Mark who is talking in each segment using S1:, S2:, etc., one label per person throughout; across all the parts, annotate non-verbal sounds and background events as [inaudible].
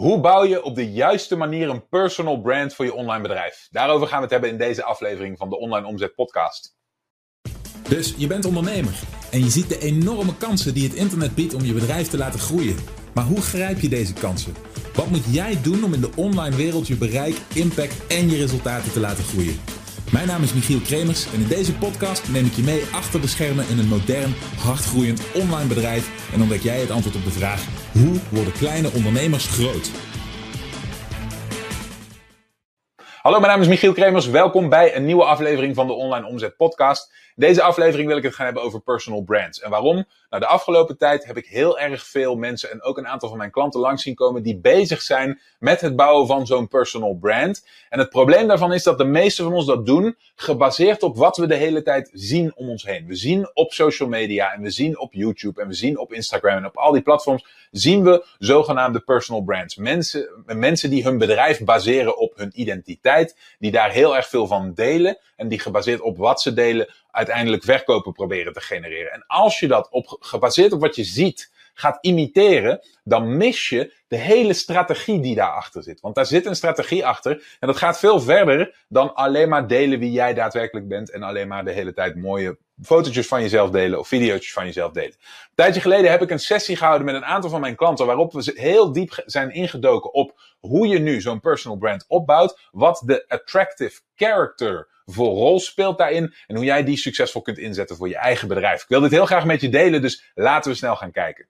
S1: Hoe bouw je op de juiste manier een personal brand voor je online bedrijf? Daarover gaan we het hebben in deze aflevering van de Online Omzet Podcast.
S2: Dus je bent ondernemer en je ziet de enorme kansen die het internet biedt om je bedrijf te laten groeien. Maar hoe grijp je deze kansen? Wat moet jij doen om in de online wereld je bereik, impact en je resultaten te laten groeien? Mijn naam is Michiel Kremers en in deze podcast neem ik je mee achter de schermen in een modern, hardgroeiend online bedrijf en ontdek jij het antwoord op de vraag: hoe worden kleine ondernemers groot?
S1: Hallo, mijn naam is Michiel Kremers. Welkom bij een nieuwe aflevering van de Online Omzet Podcast. Deze aflevering wil ik het gaan hebben over personal brands. En waarom? Nou, de afgelopen tijd heb ik heel erg veel mensen en ook een aantal van mijn klanten langs zien komen die bezig zijn met het bouwen van zo'n personal brand. En het probleem daarvan is dat de meeste van ons dat doen gebaseerd op wat we de hele tijd zien om ons heen. We zien op social media en we zien op YouTube en we zien op Instagram en op al die platforms zien we zogenaamde personal brands. Mensen, mensen die hun bedrijf baseren op hun identiteit, die daar heel erg veel van delen en die gebaseerd op wat ze delen uiteindelijk verkopen proberen te genereren. En als je dat op, gebaseerd op wat je ziet gaat imiteren, dan mis je de hele strategie die daarachter zit. Want daar zit een strategie achter en dat gaat veel verder dan alleen maar delen wie jij daadwerkelijk bent en alleen maar de hele tijd mooie fotootjes van jezelf delen of video's van jezelf delen. Een tijdje geleden heb ik een sessie gehouden met een aantal van mijn klanten waarop we heel diep zijn ingedoken op hoe je nu zo'n personal brand opbouwt, wat de attractive character voor rol speelt daarin en hoe jij die succesvol kunt inzetten voor je eigen bedrijf. Ik wil dit heel graag met je delen, dus laten we snel gaan kijken.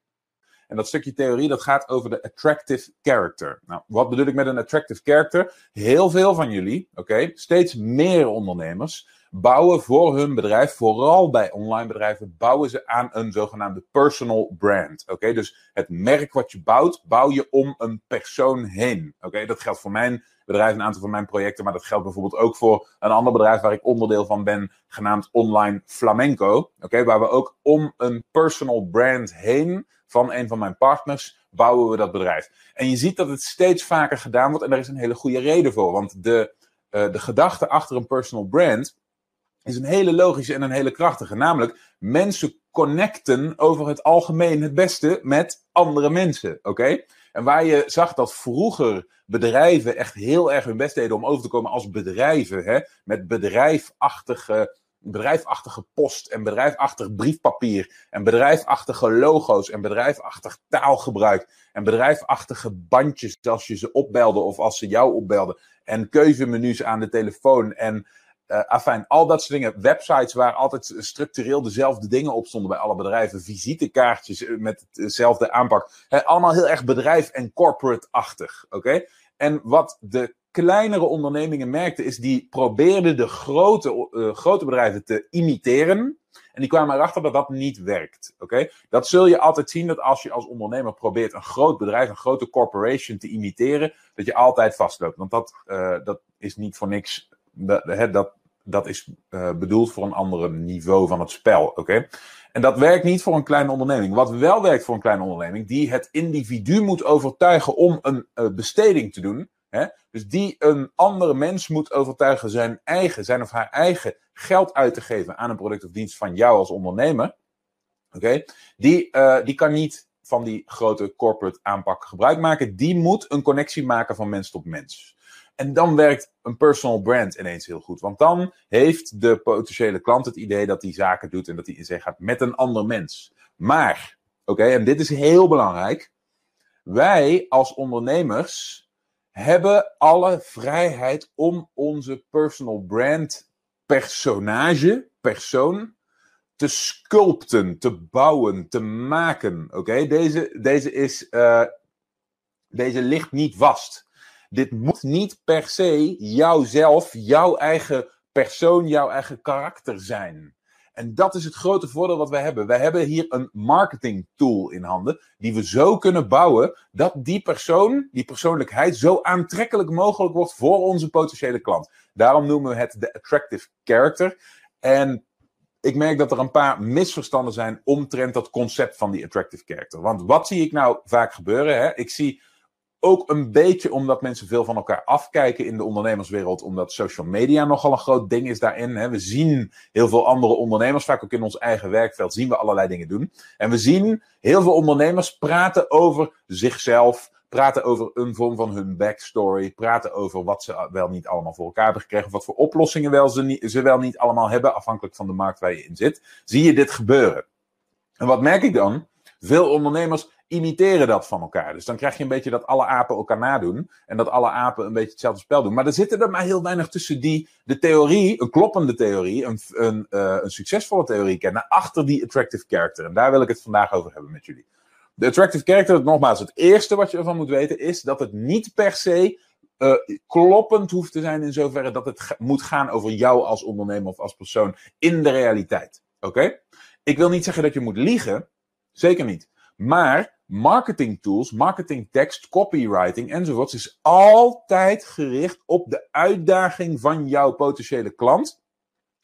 S1: En dat stukje theorie dat gaat over de attractive character. Nou, wat bedoel ik met een attractive character? Heel veel van jullie, oké, steeds meer ondernemers bouwen voor hun bedrijf, vooral bij online bedrijven, bouwen ze aan een zogenaamde personal brand. Oké, dus het merk wat je bouwt, bouw je om een persoon heen. Oké, dat geldt voor mijn bedrijf, een aantal van mijn projecten, maar dat geldt bijvoorbeeld ook voor een ander bedrijf waar ik onderdeel van ben, genaamd Online Flamenco. Oké, waar we ook om een personal brand heen van een van mijn partners bouwen we dat bedrijf. En je ziet dat het steeds vaker gedaan wordt en daar is een hele goede reden voor. Want de, uh, de gedachte achter een personal brand is een hele logische en een hele krachtige. Namelijk, mensen connecten over het algemeen het beste met andere mensen. Oké? En waar je zag dat vroeger bedrijven echt heel erg hun best deden om over te komen als bedrijven, hè, met bedrijfachtige, bedrijfachtige post en bedrijfachtig briefpapier en bedrijfachtige logo's en bedrijfachtig taalgebruik en bedrijfachtige bandjes als je ze opbelde of als ze jou opbelden en keuzemenu's aan de telefoon en afijn, al dat soort dingen. Websites waar altijd structureel dezelfde dingen op stonden bij alle bedrijven. Visitekaartjes eh, met dezelfde aanpak. allemaal heel erg bedrijf- en corporate-achtig. Oké? En wat de kleinere ondernemingen merkten, is die probeerden de grote, uh, grote bedrijven te imiteren. En die kwamen erachter dat dat niet werkt. Oké? Dat zul je altijd zien dat als je als ondernemer probeert een groot bedrijf, een grote corporation te imiteren, dat je altijd vastloopt. Want dat, dat is niet voor niks. Dat, dat is uh, bedoeld voor een ander niveau van het spel. Oké? En dat werkt niet voor een kleine onderneming. Wat wel werkt voor een kleine onderneming, die het individu moet overtuigen om een uh, besteding te doen. Hè? Dus die een andere mens moet overtuigen zijn eigen, zijn of haar eigen geld uit te geven aan een product of dienst van jou als ondernemer. Oké? Die, uh, die kan niet van die grote corporate aanpak gebruik maken. Die moet een connectie maken van mens tot mens. En dan werkt een personal brand ineens heel goed. Want dan heeft de potentiële klant het idee dat hij zaken doet en dat hij in zee gaat met een ander mens. Maar, oké, en dit is heel belangrijk. Wij als ondernemers hebben alle vrijheid om onze personal brand personage, persoon, te sculpten, te bouwen, te maken. Oké, deze, deze is, uh, deze ligt niet vast. Dit moet niet per se jouzelf, jouw eigen persoon, jouw eigen karakter zijn. En dat is het grote voordeel wat wij hebben. Wij hebben hier een marketing tool in handen, die we zo kunnen bouwen dat die persoon, die persoonlijkheid, zo aantrekkelijk mogelijk wordt voor onze potentiële klant. Daarom noemen we het de attractive character. En ik merk dat er een paar misverstanden zijn omtrent dat concept van die attractive character. Want wat zie ik nou vaak gebeuren? Hè? Ik zie ook een beetje omdat mensen veel van elkaar afkijken in de ondernemerswereld, omdat social media nogal een groot ding is daarin. Hè. We zien heel veel andere ondernemers, vaak ook in ons eigen werkveld, zien we allerlei dingen doen. En we zien heel veel ondernemers praten over zichzelf, praten over een vorm van hun backstory, praten over wat ze wel niet allemaal voor elkaar hebben gekregen, wat voor oplossingen wel ze, niet, ze wel niet allemaal hebben, afhankelijk van de markt waar je in zit, zie je dit gebeuren. En wat merk ik dan? Veel ondernemers imiteren dat van elkaar. Dus dan krijg je een beetje dat alle apen elkaar nadoen. En dat alle apen een beetje hetzelfde spel doen. Maar er zitten er maar heel weinig tussen die de theorie, een kloppende theorie, een, een, uh, een succesvolle theorie kennen, achter die attractive character. En daar wil ik het vandaag over hebben met jullie. De attractive character, nogmaals, het eerste wat je ervan moet weten is dat het niet per se uh, kloppend hoeft te zijn in zoverre dat het moet gaan over jou als ondernemer of als persoon in de realiteit. Oké? Ik wil niet zeggen dat je moet liegen. Zeker niet. Maar marketing tools, marketing tekst, copywriting enzovoorts is altijd gericht op de uitdaging van jouw potentiële klant.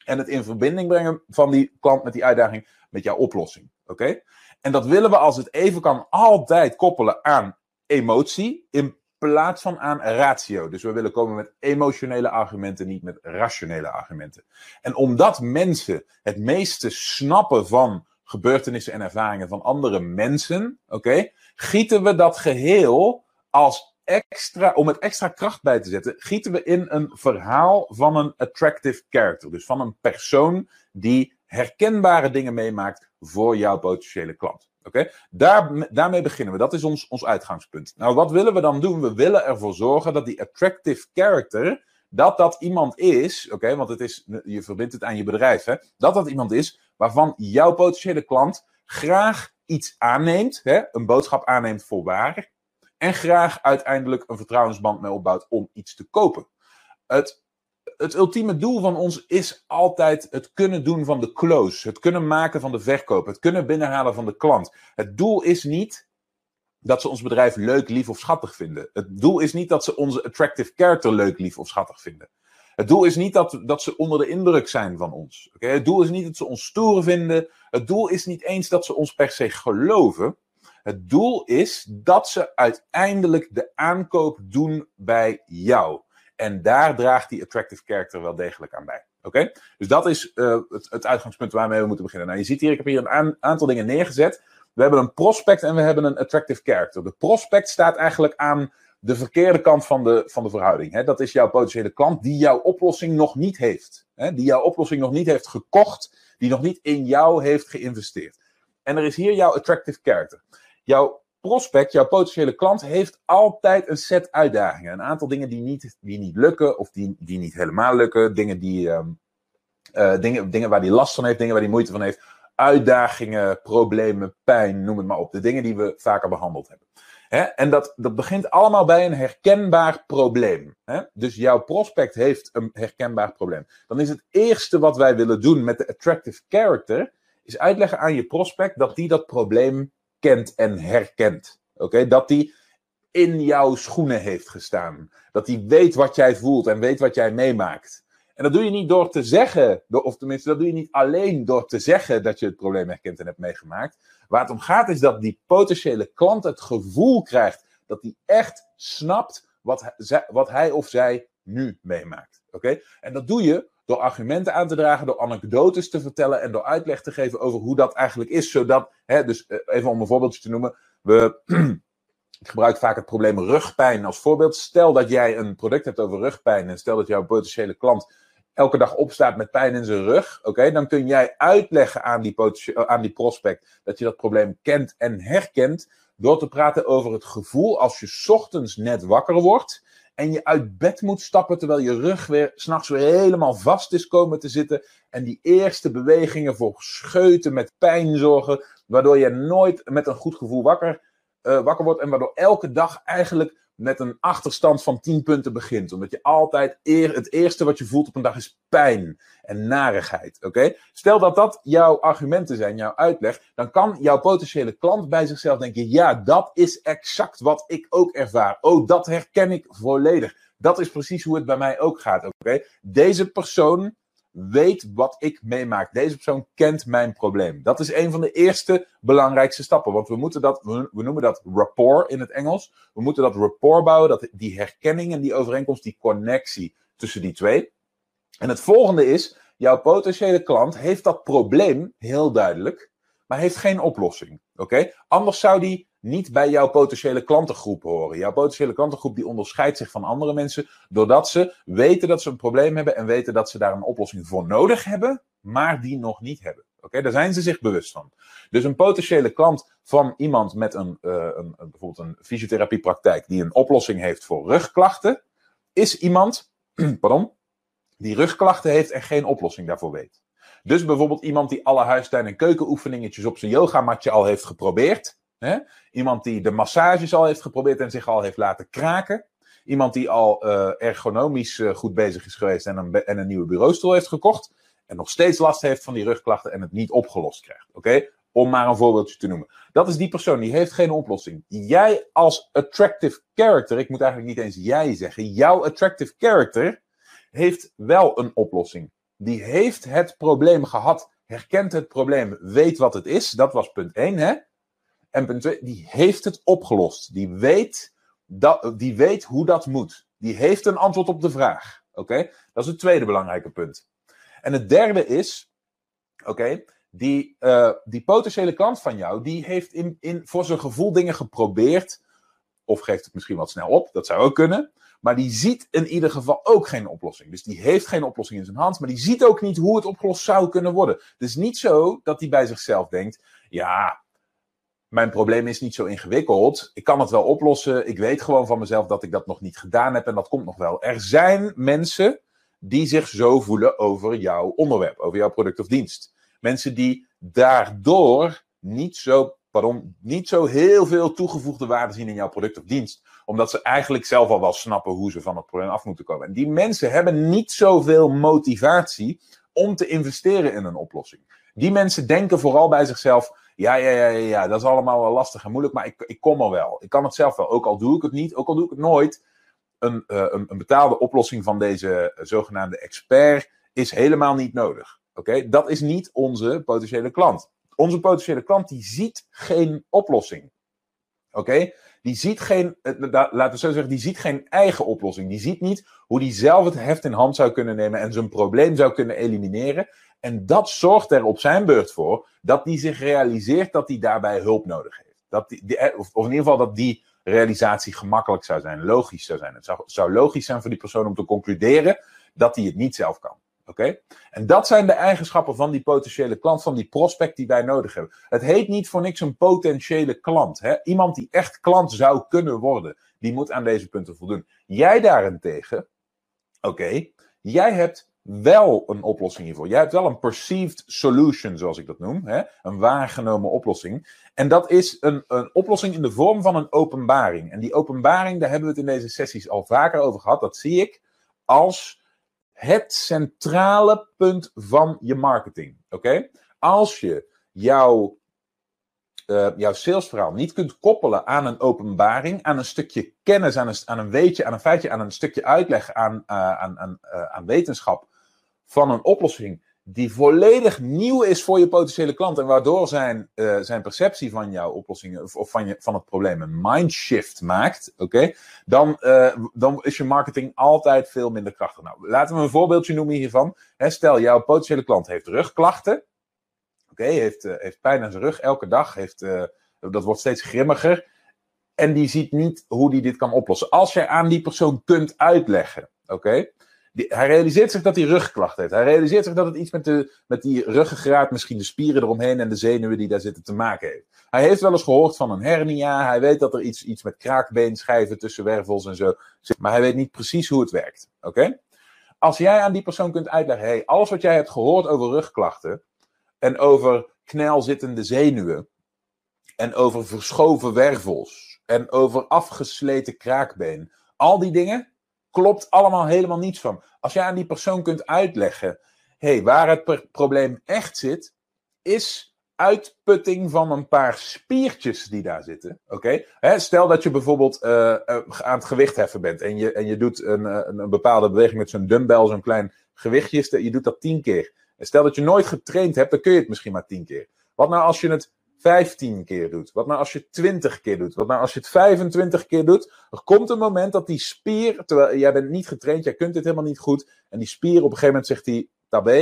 S1: En het in verbinding brengen van die klant met die uitdaging met jouw oplossing. Oké? En dat willen we als het even kan altijd koppelen aan emotie in plaats van aan ratio. Dus we willen komen met emotionele argumenten, niet met rationele argumenten. En omdat mensen het meeste snappen van gebeurtenissen en ervaringen van andere mensen, oké, gieten we dat geheel als extra, om het extra kracht bij te zetten, gieten we in een verhaal van een attractive character. Dus van een persoon die herkenbare dingen meemaakt voor jouw potentiële klant. Oké, Daar, daarmee beginnen we. Dat is ons, ons uitgangspunt. Nou, wat willen we dan doen? We willen ervoor zorgen dat die attractive character, dat dat iemand is, oké, want het is, je verbindt het aan je bedrijf, hè, dat dat iemand is waarvan jouw potentiële klant graag iets aanneemt, hè, een boodschap aanneemt voor waar, en graag uiteindelijk een vertrouwensband mee opbouwt om iets te kopen. Het, het ultieme doel van ons is altijd het kunnen doen van de close, het kunnen maken van de verkoop, het kunnen binnenhalen van de klant. Het doel is niet dat ze ons bedrijf leuk, lief of schattig vinden. Het doel is niet dat ze onze attractive character leuk, lief of schattig vinden. Het doel is niet dat, dat ze onder de indruk zijn van ons. Het doel is niet dat ze ons stoer vinden. Het doel is niet eens dat ze ons per se geloven. Het doel is dat ze uiteindelijk de aankoop doen bij jou. En daar draagt die attractive character wel degelijk aan bij. Oké? Dus dat is uh, het, het, uitgangspunt waarmee we moeten beginnen. Nou, je ziet hier, ik heb hier een aantal dingen neergezet. We hebben een prospect en we hebben een attractive character. De prospect staat eigenlijk aan de verkeerde kant van de, van de verhouding. Hè? Dat is jouw potentiële klant die jouw oplossing nog niet heeft. Hè? Die jouw oplossing nog niet heeft gekocht, die nog niet in jou heeft geïnvesteerd. En er is hier jouw attractive character. Jouw prospect, jouw potentiële klant, heeft altijd een set uitdagingen. Een aantal dingen die niet, die niet lukken of die, die niet helemaal lukken. Dingen, die, um, uh, dingen, dingen waar die last van heeft, dingen waar die moeite van heeft. Uitdagingen, problemen, pijn, noem het maar op. De dingen die we vaker behandeld hebben. En dat, dat begint allemaal bij een herkenbaar probleem. Dus jouw prospect heeft een herkenbaar probleem. Dan is het eerste wat wij willen doen met de attractive character, is uitleggen aan je prospect dat die dat probleem kent en herkent. Oké, Dat die in jouw schoenen heeft gestaan. Dat die weet wat jij voelt en weet wat jij meemaakt. En dat doe je niet door te zeggen, of tenminste, dat doe je niet alleen door te zeggen dat je het probleem herkent en hebt meegemaakt. Waar het om gaat is dat die potentiële klant het gevoel krijgt dat hij echt snapt wat, wat hij of zij nu meemaakt. Oké? En dat doe je door argumenten aan te dragen, door anekdotes te vertellen en door uitleg te geven over hoe dat eigenlijk is. Zodat, hè, dus eh, even om een voorbeeldje te noemen, we. [clears throat] Ik gebruik vaak het probleem rugpijn als voorbeeld. Stel dat jij een product hebt over rugpijn en stel dat jouw potentiële klant elke dag opstaat met pijn in zijn rug, oké, dan kun jij uitleggen aan die, eh, aan die prospect dat je dat probleem kent en herkent door te praten over het gevoel als je ochtends net wakker wordt en je uit bed moet stappen terwijl je rug weer s'nachts weer helemaal vast is komen te zitten en die eerste bewegingen voor scheuten met pijn zorgen, waardoor je nooit met een goed gevoel wakker, uh, wakker wordt en waardoor elke dag eigenlijk met een achterstand van 10 punten begint. Omdat je altijd eer, het eerste wat je voelt op een dag is pijn en narigheid. Oké? Stel dat dat jouw argumenten zijn, jouw uitleg, dan kan jouw potentiële klant bij zichzelf denken: ja, dat is exact wat ik ook ervaar. Oh, dat herken ik volledig. Dat is precies hoe het bij mij ook gaat. Oké? Deze persoon weet wat ik meemaak. Deze persoon kent mijn probleem. Dat is een van de eerste belangrijkste stappen. Want we moeten dat, we noemen dat rapport in het Engels. We moeten dat rapport bouwen, dat, die herkenning en die overeenkomst, die connectie tussen die twee. En het volgende is, jouw potentiële klant heeft dat probleem heel duidelijk. Maar heeft geen oplossing. Oké? Anders zou die niet bij jouw potentiële klantengroep horen. Jouw potentiële klantengroep die onderscheidt zich van andere mensen doordat ze weten dat ze een probleem hebben en weten dat ze daar een oplossing voor nodig hebben, maar die nog niet hebben. Oké, daar zijn ze zich bewust van. Dus een potentiële klant van iemand met een, uh, een, bijvoorbeeld een fysiotherapiepraktijk die een oplossing heeft voor rugklachten, is iemand, [clears throat] pardon, die rugklachten heeft en geen oplossing daarvoor weet. Dus bijvoorbeeld iemand die alle huistuin- en keukenoefeningetjes op zijn yogamatje al heeft geprobeerd. Hè? Iemand die de massages al heeft geprobeerd en zich al heeft laten kraken. Iemand die al uh, ergonomisch uh, goed bezig is geweest en een, en een nieuwe bureaustoel heeft gekocht. En nog steeds last heeft van die rugklachten en het niet opgelost krijgt. Oké? Om maar een voorbeeldje te noemen. Dat is die persoon, die heeft geen oplossing. Jij als attractive character, ik moet eigenlijk niet eens jij zeggen, jouw attractive character heeft wel een oplossing. Die heeft het probleem gehad, herkent het probleem, weet wat het is. Dat was punt 1, hè? En punt 2, die heeft het opgelost. Die weet, dat, die weet hoe dat moet. Die heeft een antwoord op de vraag. Oké? Dat is het tweede belangrijke punt. En het derde is, oké, die, uh, die potentiële klant van jou, die heeft in, in, voor zijn gevoel dingen geprobeerd. Of geeft het misschien wat snel op, dat zou ook kunnen. Maar die ziet in ieder geval ook geen oplossing. Dus die heeft geen oplossing in zijn hand, maar die ziet ook niet hoe het opgelost zou kunnen worden. Het is niet zo dat hij bij zichzelf denkt: ja, mijn probleem is niet zo ingewikkeld. Ik kan het wel oplossen. Ik weet gewoon van mezelf dat ik dat nog niet gedaan heb en dat komt nog wel. Er zijn mensen die zich zo voelen over jouw onderwerp, over jouw product of dienst. Mensen die daardoor niet zo, pardon, niet zo heel veel toegevoegde waarde zien in jouw product of dienst. Omdat ze eigenlijk zelf al wel snappen hoe ze van het probleem af moeten komen. En die mensen hebben niet zoveel motivatie om te investeren in een oplossing. Die mensen denken vooral bij zichzelf: ja, ja, ja, ja, dat is allemaal wel lastig en moeilijk, maar ik, ik kom al wel. Ik kan het zelf wel. Ook al doe ik het niet, ook al doe ik het nooit. Een, uh, een, een, betaalde oplossing van deze zogenaamde expert is helemaal niet nodig. Oké, dat is niet onze potentiële klant. Onze potentiële klant die ziet geen oplossing. Oké, die ziet geen, laten we zo zeggen, die ziet geen eigen oplossing. Die ziet niet hoe die zelf het heft in hand zou kunnen nemen en zijn probleem zou kunnen elimineren. En dat zorgt er op zijn beurt voor dat hij zich realiseert dat hij daarbij hulp nodig heeft. Dat die, of, of in ieder geval dat die realisatie gemakkelijk zou zijn, logisch zou zijn. Het zou, zou logisch zijn voor die persoon om te concluderen dat hij het niet zelf kan. Oké? En dat zijn de eigenschappen van die potentiële klant, van die prospect die wij nodig hebben. Het heet niet voor niks een potentiële klant. Hè? Iemand die echt klant zou kunnen worden, die moet aan deze punten voldoen. Jij daarentegen, oké, jij hebt wel een oplossing hiervoor. Jij hebt wel een perceived solution, zoals ik dat noem. Hè? Een waargenomen oplossing. En dat is een, een oplossing in de vorm van een openbaring. En die openbaring, daar hebben we het in deze sessies al vaker over gehad. Dat zie ik als het centrale punt van je marketing. Oké? Als je jouw, uh, jouw salesverhaal niet kunt koppelen aan een openbaring, aan een stukje kennis, aan een, weetje, aan een feitje, aan een stukje uitleg, aan, uh, aan, aan, uh, aan wetenschap van een oplossing die volledig nieuw is voor je potentiële klant en waardoor zijn, uh, zijn perceptie van jouw oplossingen of van, je, van het probleem een mindshift maakt, oké, dan, uh, dan is je marketing altijd veel minder krachtig. Nou, laten we een voorbeeldje noemen hiervan. Stel, jouw potentiële klant heeft rugklachten, oké, heeft, uh, heeft pijn aan zijn rug elke dag, heeft, dat wordt steeds grimmiger en die ziet niet hoe die dit kan oplossen. Als jij aan die persoon kunt uitleggen, oké, hij realiseert zich dat hij rugklachten heeft. Hij realiseert zich dat het iets met, de, met die ruggengraat, misschien de spieren eromheen en de zenuwen die daar zitten te maken heeft. Hij heeft wel eens gehoord van een hernia. Hij weet dat er iets, iets met kraakbeenschijven tussen wervels en zo zit. Maar hij weet niet precies hoe het werkt. Oké? Als jij aan die persoon kunt uitleggen: hey, alles wat jij hebt gehoord over rugklachten. en over knelzittende zenuwen. en over verschoven wervels. en over afgesleten kraakbeen. Al die dingen klopt allemaal helemaal niets van. Als jij aan die persoon kunt uitleggen, hey, waar het probleem echt zit, is uitputting van een paar spiertjes die daar zitten. Oké? Stel dat je bijvoorbeeld uh, aan het gewicht heffen bent en je, en je doet een, een, een bepaalde beweging met zo'n dumbbell, zo'n klein gewichtje, je doet dat tien keer. En stel dat je nooit getraind hebt, dan kun je het misschien maar tien keer. Wat nou als je het 15 keer doet? Wat nou als je 20 keer doet? Wat nou als je het 25 keer doet? Er komt een moment dat die spier, terwijl jij bent niet getraind, jij kunt dit helemaal niet goed. En die spier op een gegeven moment zegt hij tabé.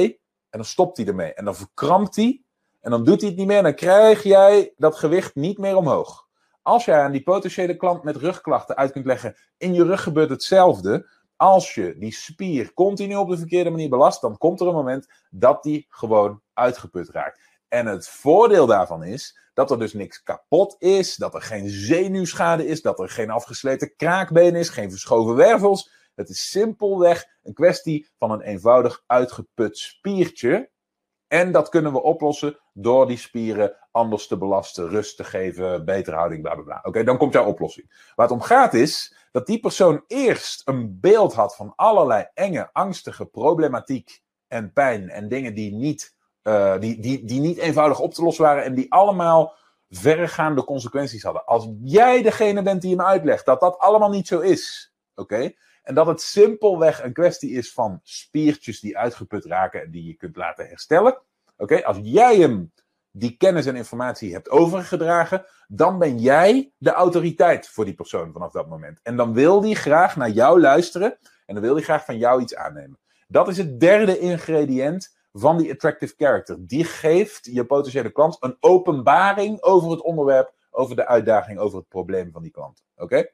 S1: En dan stopt hij ermee. En dan verkrampt hij. En dan doet hij het niet meer. Dan krijg jij dat gewicht niet meer omhoog. Als jij aan die potentiële klant met rugklachten uit kunt leggen. In je rug gebeurt hetzelfde. Als je die spier continu op de verkeerde manier belast. Dan komt er een moment dat die gewoon uitgeput raakt. En het voordeel daarvan is dat er dus niks kapot is, dat er geen zenuwschade is, dat er geen afgesleten kraakbeen is, geen verschoven wervels. Het is simpelweg een kwestie van een eenvoudig uitgeput spiertje. En dat kunnen we oplossen door die spieren anders te belasten, rust te geven, betere houding, bla bla bla. Oké, dan komt jouw oplossing. Waar het om gaat is dat die persoon eerst een beeld had van allerlei enge, angstige problematiek en pijn en dingen die niet uh, die, die, die niet eenvoudig op te lossen waren en die allemaal verregaande consequenties hadden. Als jij degene bent die hem uitlegt dat dat allemaal niet zo is, oké? En dat het simpelweg een kwestie is van spiertjes die uitgeput raken en die je kunt laten herstellen. Oké, als jij hem die kennis en informatie hebt overgedragen, dan ben jij de autoriteit voor die persoon vanaf dat moment. En dan wil die graag naar jou luisteren en dan wil die graag van jou iets aannemen. Dat is het derde ingrediënt van die attractive character. Die geeft je potentiële klant een openbaring over het onderwerp, over de uitdaging, over het probleem van die klant. Oké?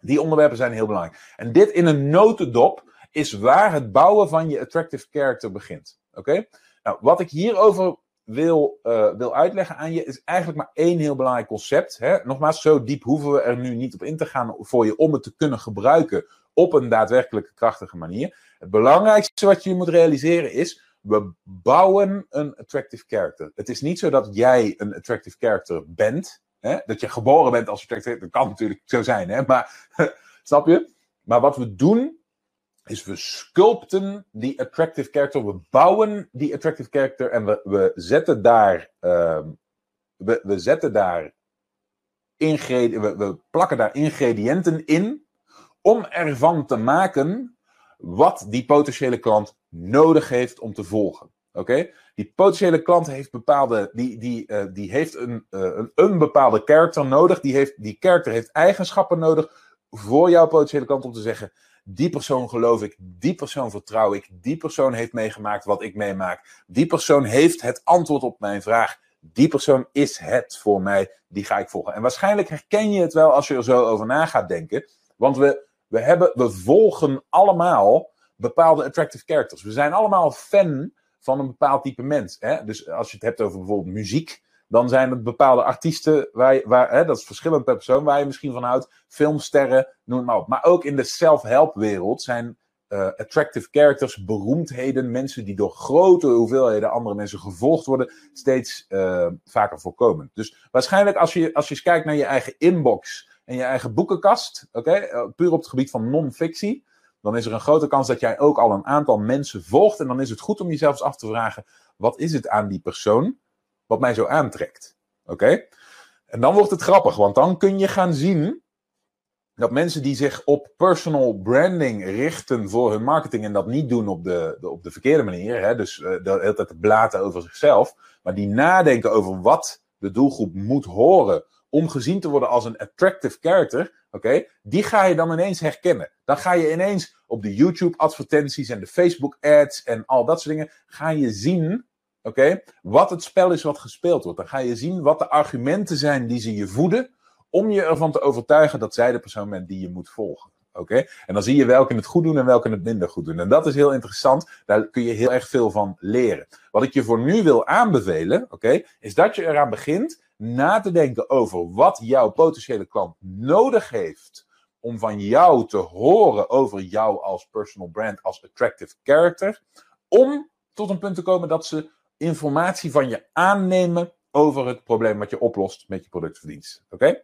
S1: Die onderwerpen zijn heel belangrijk. En dit in een notendop is waar het bouwen van je attractive character begint. Oké? Nou, wat ik hierover wil, uh, wil uitleggen aan je is eigenlijk maar één heel belangrijk concept. Hè? Nogmaals, zo diep hoeven we er nu niet op in te gaan voor je om het te kunnen gebruiken op een daadwerkelijke krachtige manier. Het belangrijkste wat je moet realiseren is we bouwen een attractive character. Het is niet zo dat jij een attractive character bent. Hè? Dat je geboren bent als attractive character. Dat kan natuurlijk zo zijn, hè? maar [laughs] snap je? Maar wat we doen, is we sculpten die attractive character. We bouwen die attractive character en we, we zetten daar. Uh, we, we zetten daar. We, we plakken daar ingrediënten in. Om ervan te maken wat die potentiële klant nodig heeft om te volgen. Oké? Die potentiële klant heeft bepaalde, die, die, uh, die heeft een, uh, een, een, bepaalde character nodig. Die, heeft, die character heeft eigenschappen nodig voor jouw potentiële klant om te zeggen: die persoon geloof ik, die persoon vertrouw ik, die persoon heeft meegemaakt wat ik meemaak, die persoon heeft het antwoord op mijn vraag. Die persoon is het voor mij, die ga ik volgen. En waarschijnlijk herken je het wel als je er zo over na gaat denken. Want we, we, hebben, we volgen allemaal bepaalde attractive characters. We zijn allemaal fan van een bepaald type mens. Hè? Dus als je het hebt over bijvoorbeeld muziek, dan zijn het bepaalde artiesten, waar, waar, hè, dat is verschillend per persoon, waar je misschien van houdt. Filmsterren, noem het maar op. Maar ook in de self-help wereld zijn uh, attractive characters, beroemdheden, mensen die door grote hoeveelheden andere mensen gevolgd worden, steeds uh, vaker voorkomen. Dus waarschijnlijk als je, als je eens kijkt naar je eigen inbox en je eigen boekenkast, oké, uh, puur op het gebied van non-fictie, dan is er een grote kans dat jij ook al een aantal mensen volgt. En dan is het goed om jezelf eens af te vragen: wat is het aan die persoon wat mij zo aantrekt? Oké? En dan wordt het grappig, want dan kun je gaan zien dat mensen die zich op personal branding richten voor hun marketing en dat niet doen op de, de op de verkeerde manier, hè, dus uh, de hele tijd blaten over zichzelf, maar die nadenken over wat de doelgroep moet horen om gezien te worden als een attractive character, oké, die ga je dan ineens herkennen. Dan ga je ineens op de YouTube-advertenties en de Facebook-ads en al dat soort dingen, ga je zien, oké, wat het spel is wat gespeeld wordt. Dan ga je zien wat de argumenten zijn die ze je voeden, om je ervan te overtuigen dat zij de persoon bent die je moet volgen. Oké? En dan zie je welke het goed doen en welke het minder goed doen. En dat is heel interessant. Daar kun je heel erg veel van leren. Wat ik je voor nu wil aanbevelen, oké, is dat je eraan begint na te denken over wat jouw potentiële klant nodig heeft om van jou te horen over jou als personal brand, als attractive character, om tot een punt te komen dat ze informatie van je aannemen over het probleem wat je oplost met je product of dienst. Oké?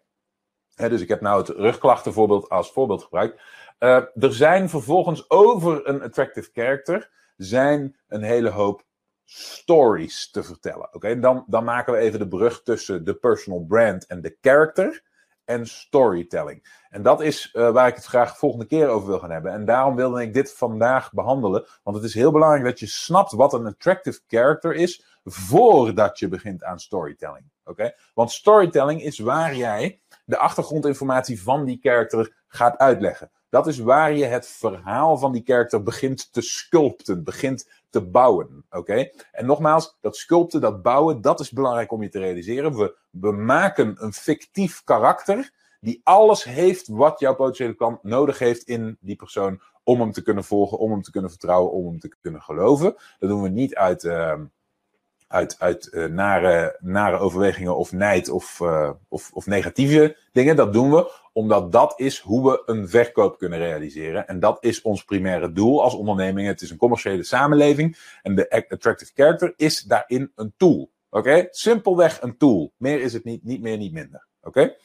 S1: Dus ik heb nou het rugklachtenvoorbeeld als voorbeeld gebruikt. Uh, er zijn vervolgens over een attractive character zijn een hele hoop stories te vertellen. Oké, dan, dan maken we even de brug tussen de personal brand en de character en storytelling. En dat is uh, waar ik het graag volgende keer over wil gaan hebben. En daarom wilde ik dit vandaag behandelen. Want het is heel belangrijk dat je snapt wat een attractive character is voordat je begint aan storytelling. Oké? Want storytelling is waar jij de achtergrondinformatie van die character gaat uitleggen. Dat is waar je het verhaal van die karakter begint te sculpten, begint te bouwen. Oké? En nogmaals, dat sculpten, dat bouwen, dat is belangrijk om je te realiseren. We, maken een fictief karakter die alles heeft wat jouw potentiële klant nodig heeft in die persoon om hem te kunnen volgen, om hem te kunnen vertrouwen, om hem te kunnen geloven. Dat doen we niet uit, uh, uit, uit uh, nare, nare overwegingen of nijd of, uh, of, of negatieve dingen. Dat doen we omdat dat is hoe we een verkoop kunnen realiseren. En dat is ons primaire doel als onderneming. Het is een commerciële samenleving en de attractive character is daarin een tool. Oké? Simpelweg een tool. Meer is het niet, niet meer, niet minder. Oké?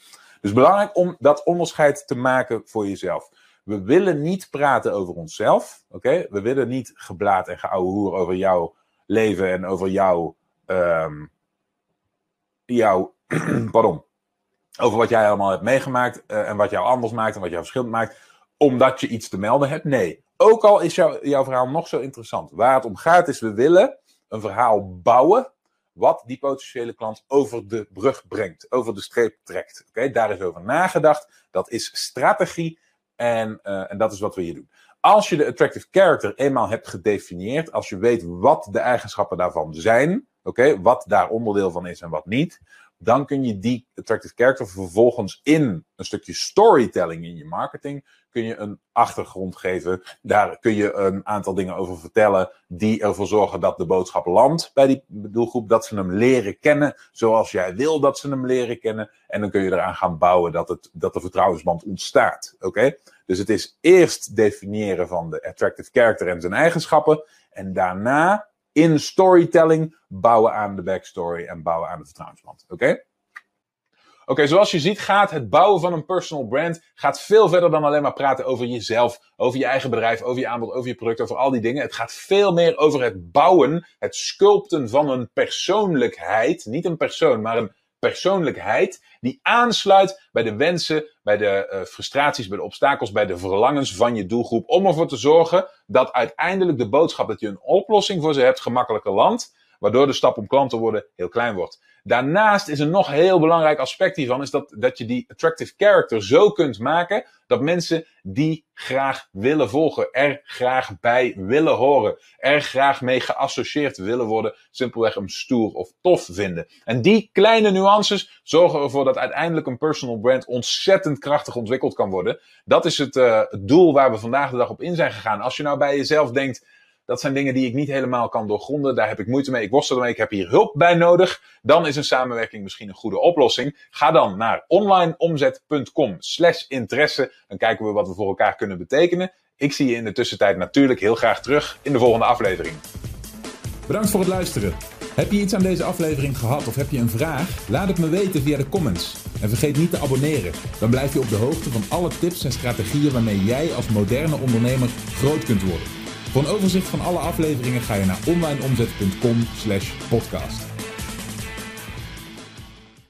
S1: Dus belangrijk om dat onderscheid te maken voor jezelf. We willen niet praten over onszelf. Oké? We willen niet geblaad en hoer over jouw leven en over jouw. Um, jouw. [clears throat] pardon. Over wat jij allemaal hebt meegemaakt. Uh, en wat jou anders maakt en wat jou verschillend maakt. Omdat je iets te melden hebt. Nee. Ook al is jou, jouw verhaal nog zo interessant. Waar het om gaat is: we willen een verhaal bouwen wat die potentiële klant over de brug brengt, over de streep trekt. Oké, daar is over nagedacht. Dat is strategie en, uh, en dat is wat we hier doen. Als je de attractive character eenmaal hebt gedefinieerd, als je weet wat de eigenschappen daarvan zijn, oké, wat daar onderdeel van is en wat niet, dan kun je die attractive character vervolgens in een stukje storytelling in je marketing, kun je een achtergrond geven. Daar kun je een aantal dingen over vertellen die ervoor zorgen dat de boodschap landt bij die doelgroep, dat ze hem leren kennen zoals jij wil dat ze hem leren kennen. En dan kun je eraan gaan bouwen dat, het, dat de vertrouwensband ontstaat. Oké? Dus het is eerst definiëren van de attractive character en zijn eigenschappen. En daarna in storytelling bouwen aan de backstory en bouwen aan de vertrouwensband. Oké? Oké, zoals je ziet gaat het bouwen van een personal brand gaat veel verder dan alleen maar praten over jezelf, over je eigen bedrijf, over je aanbod, over je product, over al die dingen. Het gaat veel meer over het bouwen, het sculpten van een persoonlijkheid. Niet een persoon, maar een persoonlijkheid die aansluit bij de wensen, bij de uh, frustraties, bij de obstakels, bij de verlangens van je doelgroep. Om ervoor te zorgen dat uiteindelijk de boodschap dat je een oplossing voor ze hebt gemakkelijker landt, waardoor de stap om klant te worden heel klein wordt. Daarnaast is een nog heel belangrijk aspect hiervan, is dat, dat je die attractive character zo kunt maken dat mensen die graag willen volgen, er graag bij willen horen, er graag mee geassocieerd willen worden, simpelweg hem stoer of tof vinden. En die kleine nuances zorgen ervoor dat uiteindelijk een personal brand ontzettend krachtig ontwikkeld kan worden. Dat is het, uh, het doel waar we vandaag de dag op in zijn gegaan. Als je nou bij jezelf denkt, dat zijn dingen die ik niet helemaal kan doorgronden. Daar heb ik moeite mee. Ik worstel ermee. Ik heb hier hulp bij nodig. Dan is een samenwerking misschien een goede oplossing. Ga dan naar onlineomzet.com slash interesse. Dan kijken we wat we voor elkaar kunnen betekenen. Ik zie je in de tussentijd natuurlijk heel graag terug in de volgende aflevering.
S2: Bedankt voor het luisteren. Heb je iets aan deze aflevering gehad of heb je een vraag? Laat het me weten via de comments. En vergeet niet te abonneren. Dan blijf je op de hoogte van alle tips en strategieën waarmee jij als moderne ondernemer groot kunt worden. Voor een overzicht van alle afleveringen ga je naar onlineomzet.com/podcast.